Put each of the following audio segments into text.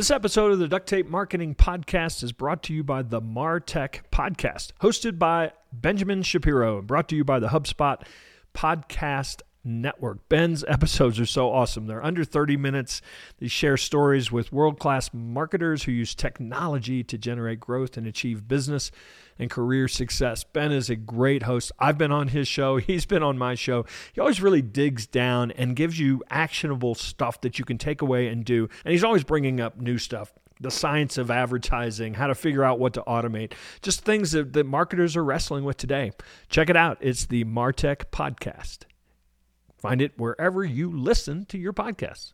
This episode of the Duct Tape Marketing Podcast is brought to you by the Martech Podcast, hosted by Benjamin Shapiro and brought to you by the HubSpot Podcast Network. Ben's episodes are so awesome. They're under 30 minutes. They share stories with world class marketers who use technology to generate growth and achieve business and career success. Ben is a great host. I've been on his show, he's been on my show. He always really digs down and gives you actionable stuff that you can take away and do. And he's always bringing up new stuff the science of advertising, how to figure out what to automate, just things that, that marketers are wrestling with today. Check it out. It's the Martech Podcast. Find it wherever you listen to your podcasts.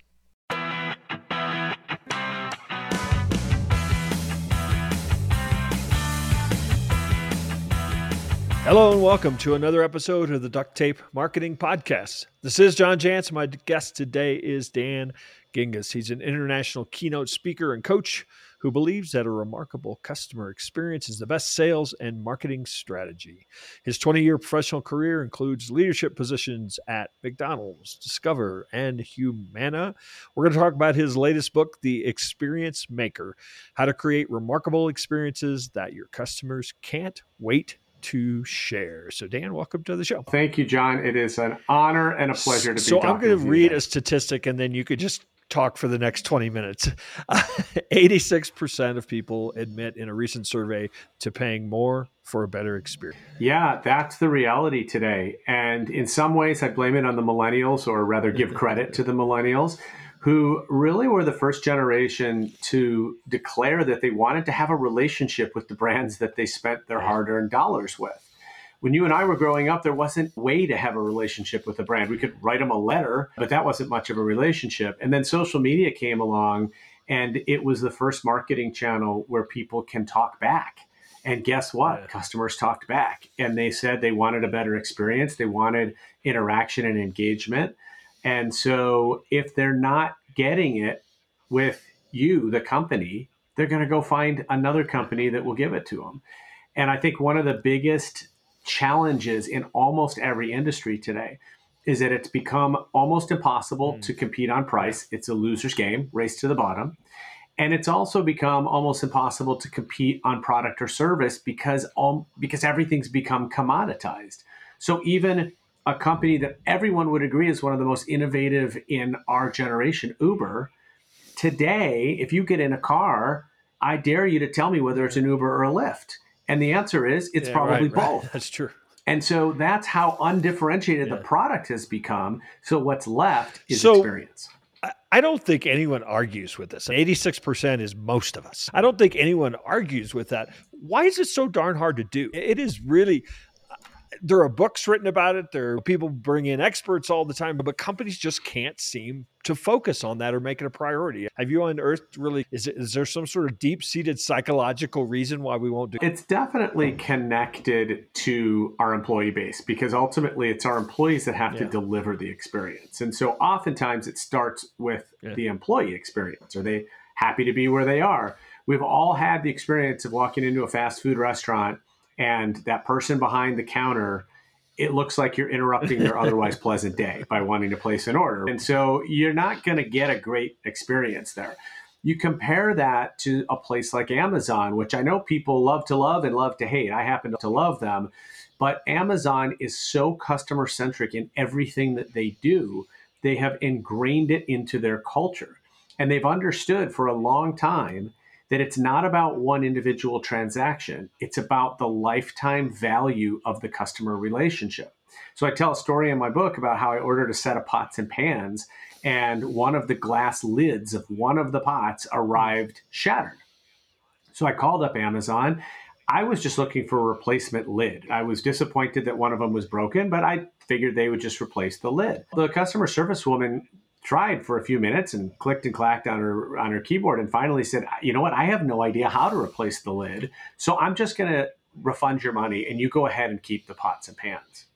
Hello and welcome to another episode of the Duct Tape Marketing Podcast. This is John Jantsch. My guest today is Dan Gingiss. He's an international keynote speaker and coach who believes that a remarkable customer experience is the best sales and marketing strategy. His 20 year professional career includes leadership positions at McDonald's, Discover, and Humana. We're going to talk about his latest book, The Experience Maker How to Create Remarkable Experiences That Your Customers Can't Wait to share. So, Dan, welcome to the show. Thank you, John. It is an honor and a pleasure to be. Here. So, I'm going to read a statistic, and then you could just talk for the next 20 minutes. 86% of people admit in a recent survey to paying more for a better experience. Yeah, that's the reality today. And in some ways, I blame it on the millennials, or rather, give credit to the millennials who really were the first generation to declare that they wanted to have a relationship with the brands that they spent their hard earned dollars with. When you and I were growing up, there wasn't a way to have a relationship with a brand. We could write them a letter, but that wasn't much of a relationship. And then social media came along, and it was the first marketing channel where people can talk back. And guess what? Yeah. Customers talked back and they said they wanted a better experience. They wanted interaction and engagement. And so if they're not getting it with you, the company, they're going to go find another company that will give it to them. And I think one of the biggest challenges in almost every industry today is that it's become almost impossible mm. to compete on price. It's a loser's game, race to the bottom. And it's also become almost impossible to compete on product or service because all, because everything's become commoditized. So even a company that everyone would agree is one of the most innovative in our generation, Uber. Today, if you get in a car, I dare you to tell me whether it's an Uber or a Lyft. And the answer is it's yeah, probably right, both. Right. That's true. And so that's how undifferentiated yeah. the product has become. So what's left is so, experience. I don't think anyone argues with this. 86% is most of us. I don't think anyone argues with that. Why is it so darn hard to do? It is really there are books written about it. There are people bring in experts all the time, but companies just can't seem to focus on that or make it a priority. Have you unearthed really? Is, it, is there some sort of deep seated psychological reason why we won't do? It's definitely connected to our employee base because ultimately it's our employees that have yeah. to deliver the experience, and so oftentimes it starts with yeah. the employee experience. Are they happy to be where they are? We've all had the experience of walking into a fast food restaurant and that person behind the counter it looks like you're interrupting their otherwise pleasant day by wanting to place an order. And so you're not going to get a great experience there. You compare that to a place like Amazon, which I know people love to love and love to hate. I happen to love them. But Amazon is so customer centric in everything that they do, they have ingrained it into their culture. And they've understood for a long time that it's not about one individual transaction, it's about the lifetime value of the customer relationship. So I tell a story in my book about how I ordered a set of pots and pans, and one of the glass lids of one of the pots arrived shattered. So I called up Amazon. I was just looking for a replacement lid. I was disappointed that one of them was broken, but I figured they would just replace the lid. The customer service woman tried for a few minutes and clicked and clacked on her on her keyboard and finally said, "You know what? I have no idea how to replace the lid, so I'm just going to refund your money and you go ahead and keep the pots and pans."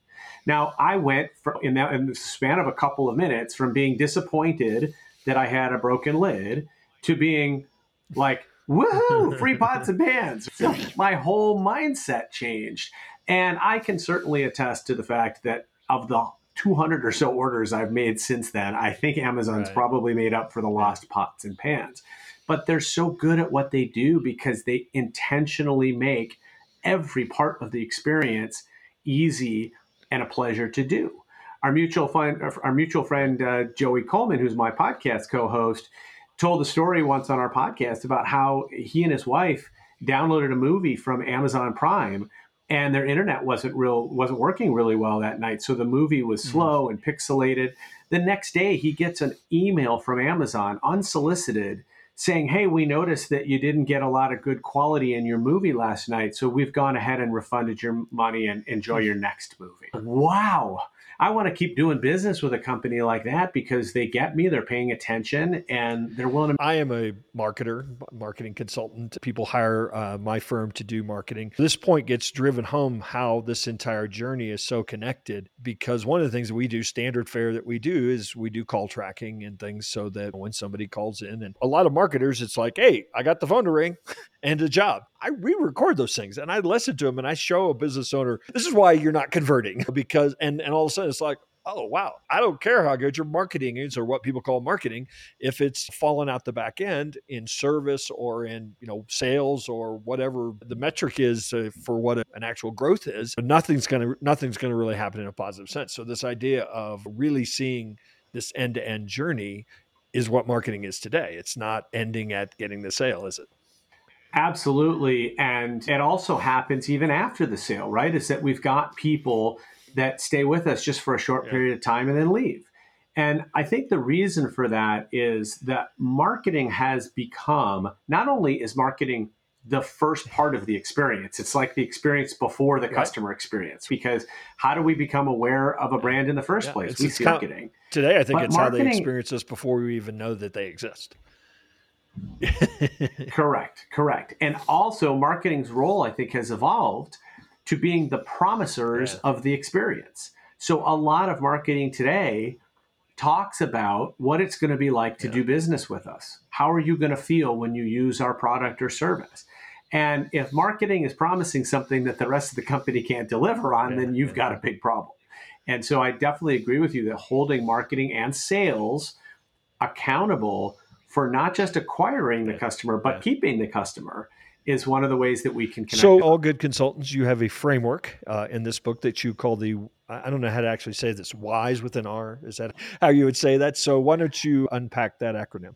Now, I went from, in, that, in the span of a couple of minutes from being disappointed that I had a broken lid to being like, "Woohoo! Free pots and pans!" So my whole mindset changed, and I can certainly attest to the fact that of the 200 or so orders I've made since then. I think Amazon's right. probably made up for the lost pots and pans. But they're so good at what they do because they intentionally make every part of the experience easy and a pleasure to do. Our mutual friend, our mutual friend uh, Joey Coleman, who's my podcast co-host, told a story once on our podcast about how he and his wife downloaded a movie from Amazon Prime and their internet wasn't real wasn't working really well that night so the movie was mm-hmm. slow mm-hmm. and pixelated the next day he gets an email from Amazon unsolicited saying hey we noticed that you didn't get a lot of good quality in your movie last night so we've gone ahead and refunded your money and enjoy your next movie wow I want to keep doing business with a company like that because they get me, they're paying attention, and they're willing to. I am a marketer, marketing consultant. People hire uh, my firm to do marketing. This point gets driven home how this entire journey is so connected because one of the things that we do, standard fare that we do, is we do call tracking and things so that when somebody calls in, and a lot of marketers, it's like, hey, I got the phone to ring and a job. I re-record those things and I listen to them and I show a business owner this is why you're not converting because and and all of a sudden it's like oh wow. I don't care how good your marketing is or what people call marketing if it's falling out the back end in service or in you know sales or whatever the metric is uh, for what an actual growth is nothing's going to nothing's going to really happen in a positive sense. So this idea of really seeing this end-to-end journey is what marketing is today. It's not ending at getting the sale is it Absolutely. And it also happens even after the sale, right? Is that we've got people that stay with us just for a short yeah. period of time and then leave. And I think the reason for that is that marketing has become not only is marketing the first part of the experience, it's like the experience before the right. customer experience. Because how do we become aware of a brand in the first yeah, place? we see marketing. Today, I think but it's how they experience us before we even know that they exist. correct, correct. And also, marketing's role, I think, has evolved to being the promisers yeah. of the experience. So, a lot of marketing today talks about what it's going to be like to yeah. do business with us. How are you going to feel when you use our product or service? And if marketing is promising something that the rest of the company can't deliver on, yeah. then you've got a big problem. And so I definitely agree with you that holding marketing and sales accountable for not just acquiring the customer, but yeah. keeping the customer is one of the ways that we can connect. So, all good consultants, you have a framework uh, in this book that you call the I don't know how to actually say this. Wise with an R is that how you would say that? So, why don't you unpack that acronym?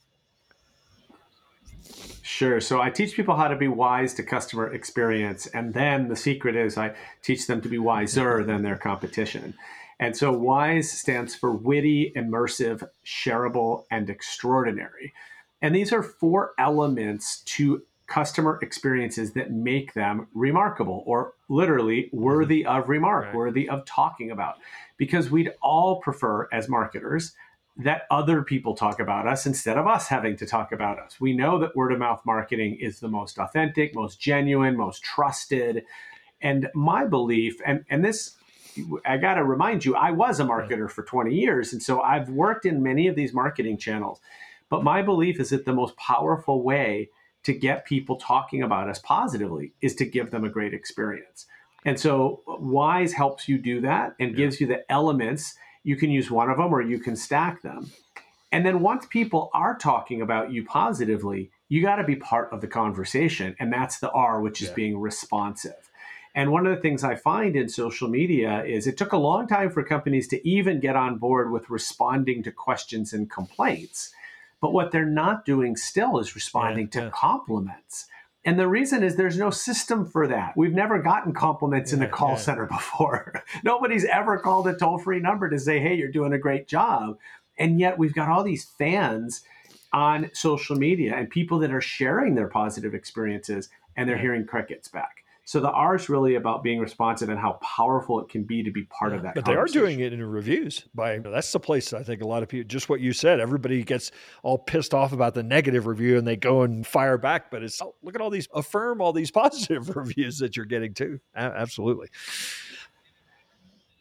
Sure. So I teach people how to be wise to customer experience. And then the secret is I teach them to be wiser than their competition. And so WISE stands for witty, immersive, shareable, and extraordinary. And these are four elements to customer experiences that make them remarkable or literally mm-hmm. worthy of remark, right. worthy of talking about. Because we'd all prefer, as marketers, that other people talk about us instead of us having to talk about us. We know that word of mouth marketing is the most authentic, most genuine, most trusted. And my belief, and, and this I got to remind you, I was a marketer for 20 years. And so I've worked in many of these marketing channels. But my belief is that the most powerful way to get people talking about us positively is to give them a great experience. And so Wise helps you do that and yeah. gives you the elements. You can use one of them or you can stack them. And then once people are talking about you positively, you got to be part of the conversation. And that's the R, which is yeah. being responsive. And one of the things I find in social media is it took a long time for companies to even get on board with responding to questions and complaints. But what they're not doing still is responding yeah, to yeah. compliments. And the reason is there's no system for that. We've never gotten compliments yeah, in the call center before. Nobody's ever called a toll free number to say, hey, you're doing a great job. And yet we've got all these fans on social media and people that are sharing their positive experiences and they're hearing crickets back. So the R is really about being responsive and how powerful it can be to be part of that. But they are doing it in reviews. By that's the place I think a lot of people. Just what you said. Everybody gets all pissed off about the negative review and they go and fire back. But it's oh, look at all these affirm all these positive reviews that you're getting too. absolutely.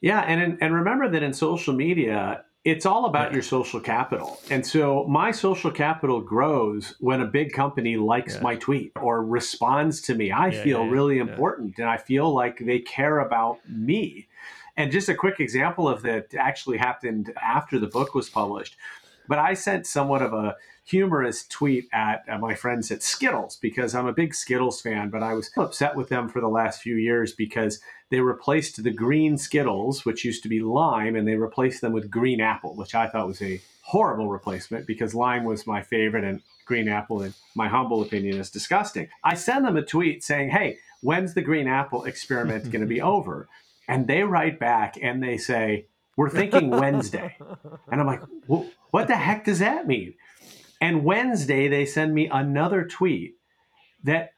Yeah, and and remember that in social media, it's all about yeah. your social capital. And so my social capital grows when a big company likes yeah. my tweet or responds to me. I yeah, feel really important and I feel like they care about me. And just a quick example of that actually happened after the book was published. But I sent somewhat of a humorous tweet at uh, my friends at Skittles because I'm a big Skittles fan, but I was upset with them for the last few years because they replaced the green Skittles, which used to be lime, and they replaced them with green apple, which I thought was a horrible replacement because lime was my favorite and green apple, in my humble opinion, is disgusting. I send them a tweet saying, hey, when's the green apple experiment going to be over? And they write back and they say, we're thinking Wednesday. And I'm like, what the heck does that mean? And Wednesday, they send me another tweet that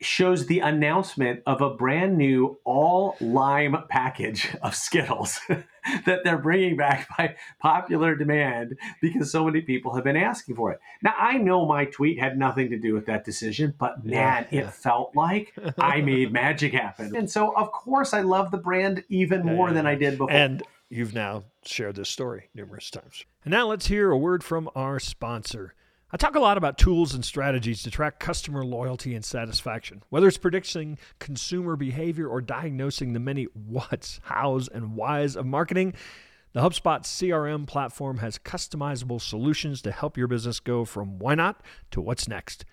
shows the announcement of a brand new all lime package of Skittles that they're bringing back by popular demand because so many people have been asking for it. Now, I know my tweet had nothing to do with that decision, but man, yeah, yeah. it felt like I made magic happen. And so, of course, I love the brand even more yeah, than I did before. And you've now shared this story numerous times. And now let's hear a word from our sponsor. I talk a lot about tools and strategies to track customer loyalty and satisfaction, whether it's predicting consumer behavior or diagnosing the many whats, hows, and whys of marketing. The HubSpot CRM platform has customizable solutions to help your business go from why not to what's next.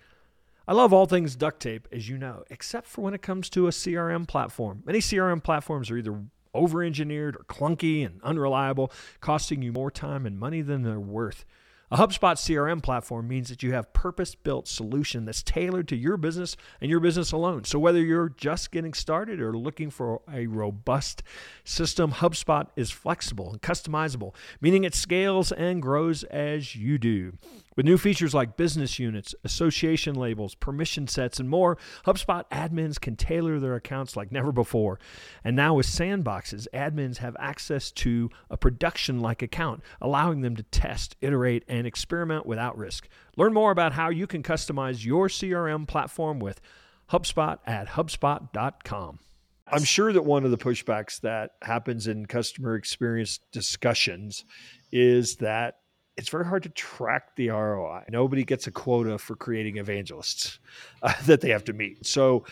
I love all things duct tape, as you know, except for when it comes to a CRM platform. Many CRM platforms are either over engineered or clunky and unreliable, costing you more time and money than they're worth. A HubSpot CRM platform means that you have purpose-built solution that's tailored to your business and your business alone. So whether you're just getting started or looking for a robust system, HubSpot is flexible and customizable, meaning it scales and grows as you do. With new features like business units, association labels, permission sets, and more, HubSpot admins can tailor their accounts like never before. And now with sandboxes, admins have access to a production like account, allowing them to test, iterate, and experiment without risk. Learn more about how you can customize your CRM platform with HubSpot at HubSpot.com. I'm sure that one of the pushbacks that happens in customer experience discussions is that it's very hard to track the ROI. Nobody gets a quota for creating evangelists uh, that they have to meet. So,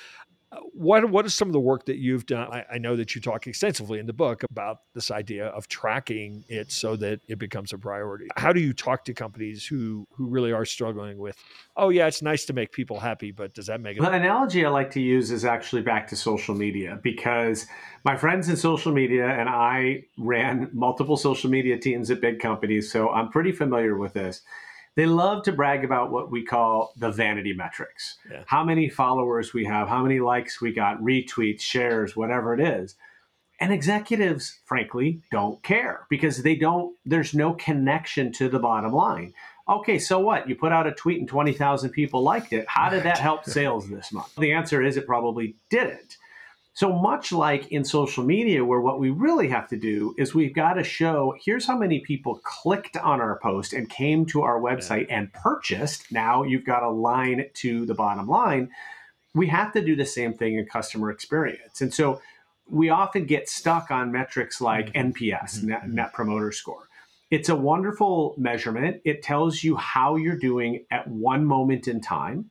what what is some of the work that you've done? I, I, know that you talk extensively in the book about this idea of tracking it so that it becomes a priority. How do you talk to companies who who really are struggling with? Oh yeah, it's nice to make people happy, but does that make it? The analogy I like to use is actually back to social media because my friends in social media and I ran multiple social media teams at big companies, so I'm pretty familiar with this they love to brag about what we call the vanity metrics. Yeah. how many followers we have how many likes we got retweets shares whatever it is. And executives frankly don't care because they don't there's no connection to the bottom line. Okay so what? You put out a tweet and 20,000 people liked it. How did that help sales this month? The answer is it probably didn't so much like in social media, where what we really have to do is we've got to show here's how many people clicked on our post and came to our website yeah. and purchased. Now you've got a line to the bottom line. We have to do the same thing in customer experience. And so we often get stuck on metrics like mm-hmm. NPS, mm-hmm. Net, mm-hmm. Net Promoter Score. It's a wonderful measurement. It tells you how you're doing at one moment in time,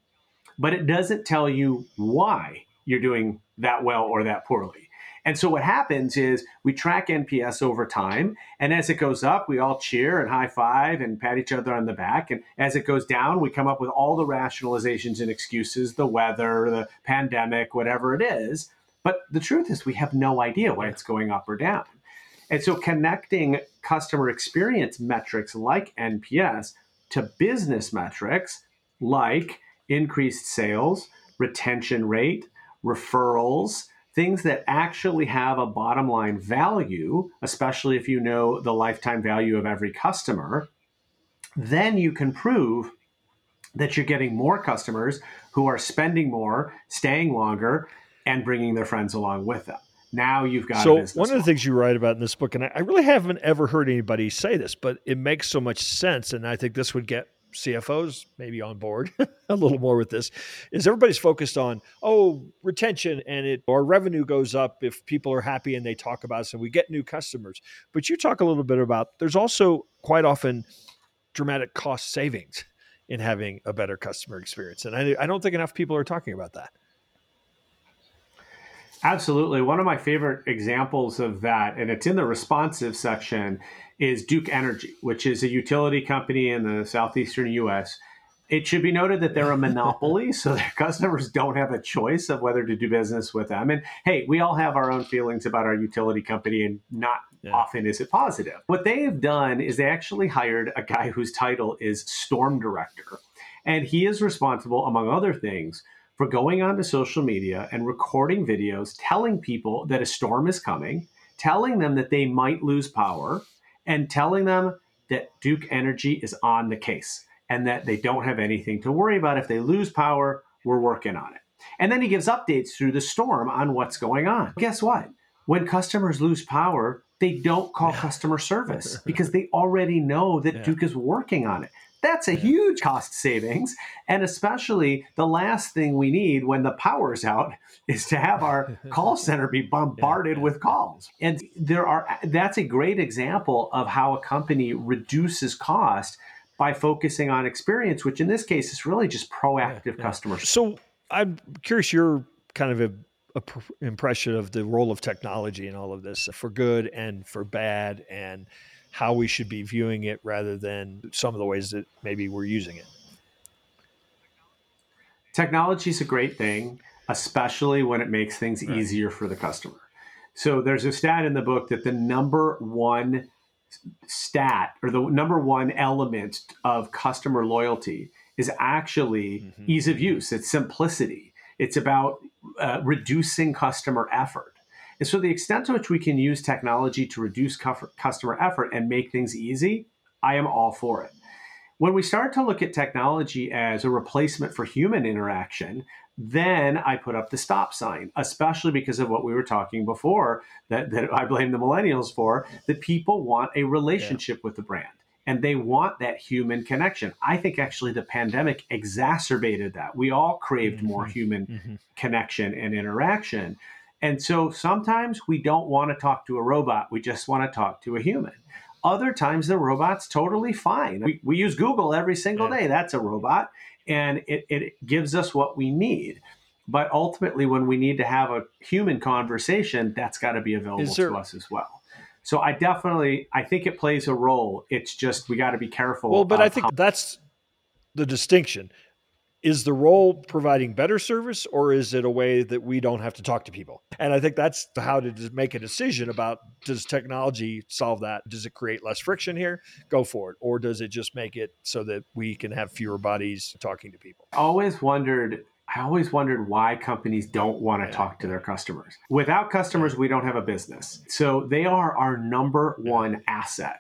but it doesn't tell you why you're doing that well or that poorly. And so what happens is we track NPS over time. And as it goes up, we all cheer and high five and pat each other on the back. And as it goes down, we come up with all the rationalizations and excuses the weather, the pandemic, whatever it is. But the truth is, we have no idea why it's going up or down. And so connecting customer experience metrics like NPS to business metrics like increased sales, retention rate, referrals, things that actually have a bottom line value, especially if you know the lifetime value of every customer, then you can prove that you're getting more customers who are spending more, staying longer, and bringing their friends along with them. Now you've got so one of the things you write about in this book, and I really haven't ever heard anybody say this, but it makes so much sense, and I think this would get CFOs maybe on board a little more with this is everybody's focused on oh retention and it or revenue goes up if people are happy and they talk about us and we get new customers. But you talk a little bit about there's also quite often dramatic cost savings in having a better customer experience, and I, I don't think enough people are talking about that. Absolutely. One of my favorite examples of that, and it's in the responsive section, is Duke Energy, which is a utility company in the southeastern US. It should be noted that they're a monopoly, so their customers don't have a choice of whether to do business with them. And hey, we all have our own feelings about our utility company, and not yeah. often is it positive. What they have done is they actually hired a guy whose title is Storm Director. And he is responsible, among other things, for going onto social media and recording videos telling people that a storm is coming, telling them that they might lose power, and telling them that Duke Energy is on the case and that they don't have anything to worry about. If they lose power, we're working on it. And then he gives updates through the storm on what's going on. Guess what? When customers lose power, they don't call customer service because they already know that yeah. Duke is working on it. That's a yeah. huge cost savings. And especially the last thing we need when the power's out is to have our call center be bombarded yeah, yeah. with calls. And there are that's a great example of how a company reduces cost by focusing on experience, which in this case is really just proactive customer. So I'm curious your kind of a a pr- impression of the role of technology in all of this for good and for bad and how we should be viewing it rather than some of the ways that maybe we're using it. Technology is a great thing, especially when it makes things right. easier for the customer. So there's a stat in the book that the number one stat or the number one element of customer loyalty is actually mm-hmm. ease of use, it's simplicity. It's about uh, reducing customer effort. And so, the extent to which we can use technology to reduce customer effort and make things easy, I am all for it. When we start to look at technology as a replacement for human interaction, then I put up the stop sign, especially because of what we were talking before that, that I blame the millennials for, that people want a relationship yeah. with the brand and they want that human connection. I think actually the pandemic exacerbated that. We all craved mm-hmm. more human mm-hmm. connection and interaction. And so sometimes we don't want to talk to a robot, we just want to talk to a human. Other times the robot's totally fine. We, we use Google every single day, that's a robot, and it, it gives us what we need. But ultimately, when we need to have a human conversation, that's got to be available there, to us as well. So I definitely, I think it plays a role. It's just we got to be careful. Well, but I think how- that's the distinction is the role providing better service or is it a way that we don't have to talk to people? And i think that's how to make a decision about does technology solve that? Does it create less friction here? Go for it. Or does it just make it so that we can have fewer bodies talking to people? I always wondered I always wondered why companies don't want to yeah. talk to their customers. Without customers, we don't have a business. So they are our number one asset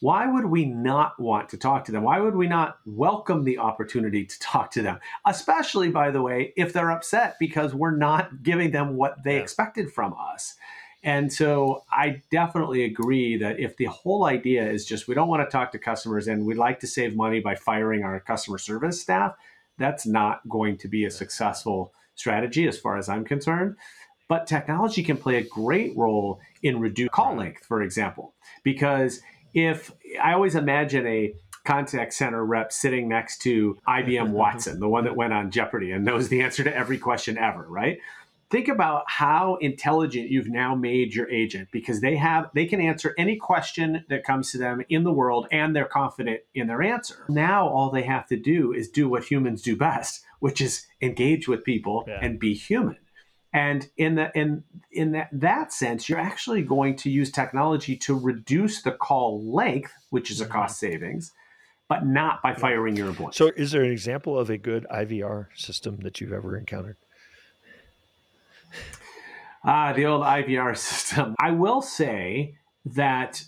why would we not want to talk to them? Why would we not welcome the opportunity to talk to them? Especially, by the way, if they're upset because we're not giving them what they yeah. expected from us. And so I definitely agree that if the whole idea is just we don't want to talk to customers and we'd like to save money by firing our customer service staff, that's not going to be a successful strategy as far as I'm concerned. But technology can play a great role in reduced call length, for example, because if I always imagine a contact center rep sitting next to IBM Watson, the one that went on Jeopardy and knows the answer to every question ever, right? Think about how intelligent you've now made your agent because they have they can answer any question that comes to them in the world and they're confident in their answer. Now all they have to do is do what humans do best, which is engage with people yeah. and be human. And in the in in that, that sense, you're actually going to use technology to reduce the call length, which is a mm-hmm. cost savings, but not by firing your employees. So, is there an example of a good IVR system that you've ever encountered? Ah, the old IVR system. I will say that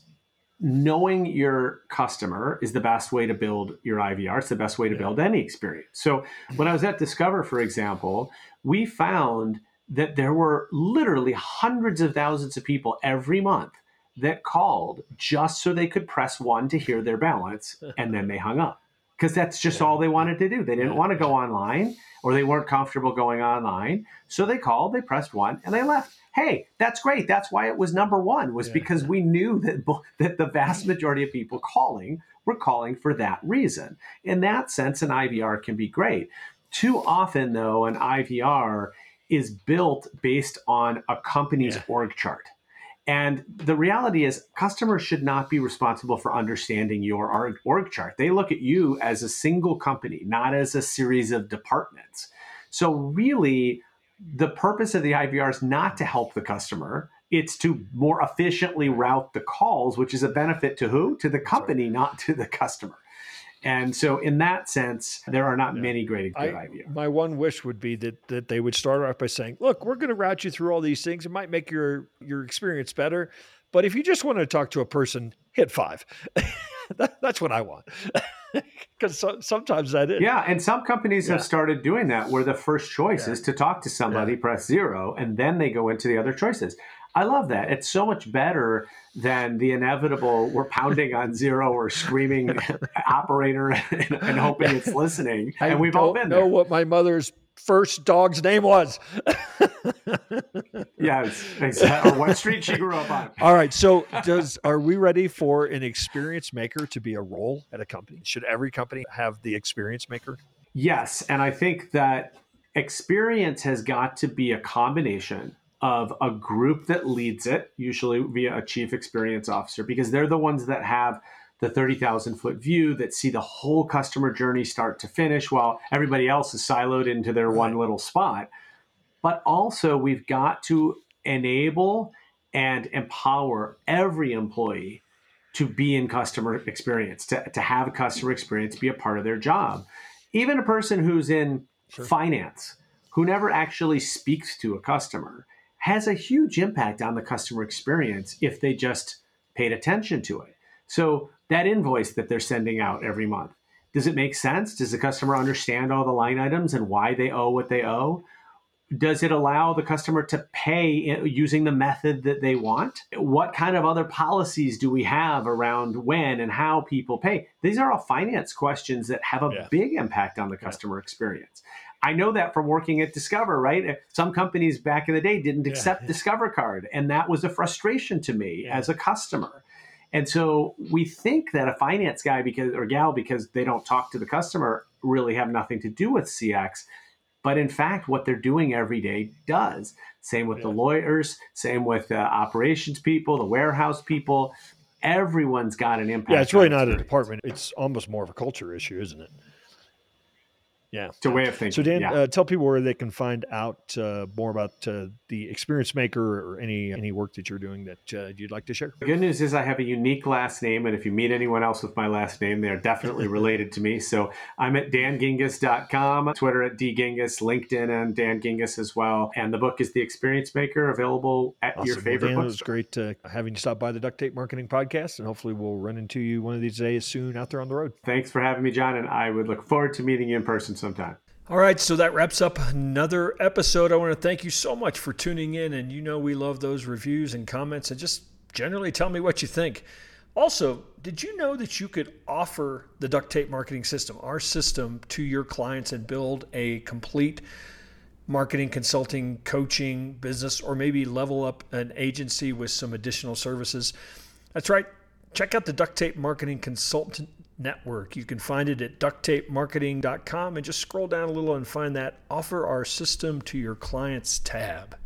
knowing your customer is the best way to build your IVR. It's the best way to yeah. build any experience. So, when I was at Discover, for example, we found that there were literally hundreds of thousands of people every month that called just so they could press one to hear their balance and then they hung up because that's just yeah. all they wanted to do. They didn't yeah. want to go online or they weren't comfortable going online. So they called, they pressed one and they left. Hey, that's great. That's why it was number one was yeah. because we knew that, that the vast majority of people calling were calling for that reason. In that sense, an IVR can be great. Too often, though, an IVR is built based on a company's yeah. org chart. And the reality is, customers should not be responsible for understanding your org chart. They look at you as a single company, not as a series of departments. So, really, the purpose of the IVR is not to help the customer. It's to more efficiently route the calls, which is a benefit to who? To the company, not to the customer. And so, in that sense, there are not yeah. many great good I, IVR. My one wish would be that that they would start off by saying, "Look, we're going to route you through all these things. It might make your your experience better, but if you just want to talk to a person, hit five. that, that's what I want." Because so, sometimes that is. Yeah, and some companies yeah. have started doing that, where the first choice yeah. is to talk to somebody, press zero, and then they go into the other choices. I love that. It's so much better than the inevitable we're pounding on zero or screaming operator and, and, hoping it's listening. I and we've all been know there. what my mother's first dog's name was. yes, exactly. Or what street she grew up on. All right. So, does are we ready for an experience maker to be a role at a company? Should every company have the experience maker? Yes, and I think that experience has got to be a combination of a group that leads it, usually via a chief experience officer, because they're the ones that have the 30,000 foot view that see the whole customer journey start to finish while everybody else is siloed into their one little spot. But also, we've got to enable and empower every employee to be in customer experience, to, to have customer experience be a part of their job. Even a person who's in sure. finance, who never actually speaks to a customer, has a huge impact on the customer experience if they just paid attention to it. So that invoice that they're sending out every month, does it make sense? Does the customer understand all the line items and why they owe what they owe? Does it allow the customer to pay using the method that they want? What kind of other policies do we have around when and how people pay? These are all finance questions that have a yeah. big impact on the customer experience. I know that from working at Discover, right? Uh, some companies back in the day didn't accept yeah. Discover Card, and that was a frustration to me yeah. as a customer. And so we think that a finance guy because or gal because they don't talk to the customer really have nothing to do with CX. But in fact, what they're doing every day does. Same with the lawyers, same with the operations people, the warehouse people. Everyone's got an impact. Yeah, it's really not a department. It's almost more of a culture issue, isn't it? Yeah, it's a way of thinking. So, Dan, yeah. uh, tell people where they can find out uh, more about uh, the Experience Maker or any any work that you're doing that uh, you'd like to share. The good news is I have a unique last name, and if you meet anyone else with my last name, they are definitely related to me. So I'm at dangingiss.com, Twitter at dgingiss, LinkedIn and Dan Gingiss as well. And the book is The Experience Maker, available at awesome. your favorite. Well, Dan, it was great uh, having you stop by the Duct Tape Marketing Podcast, and hopefully we'll run into you one of these days soon out there on the road. Thanks for having me, John, and I would look forward to meeting you in person sometime. All right, so that wraps up another episode. I want to thank you so much for tuning in. And you know, we love those reviews and comments and just generally tell me what you think. Also, did you know that you could offer the duct tape marketing system, our system, to your clients and build a complete marketing, consulting, coaching business, or maybe level up an agency with some additional services? That's right. Check out the Duct Tape Marketing Consultant Network. You can find it at ducttapemarketing.com and just scroll down a little and find that Offer Our System to Your Clients tab.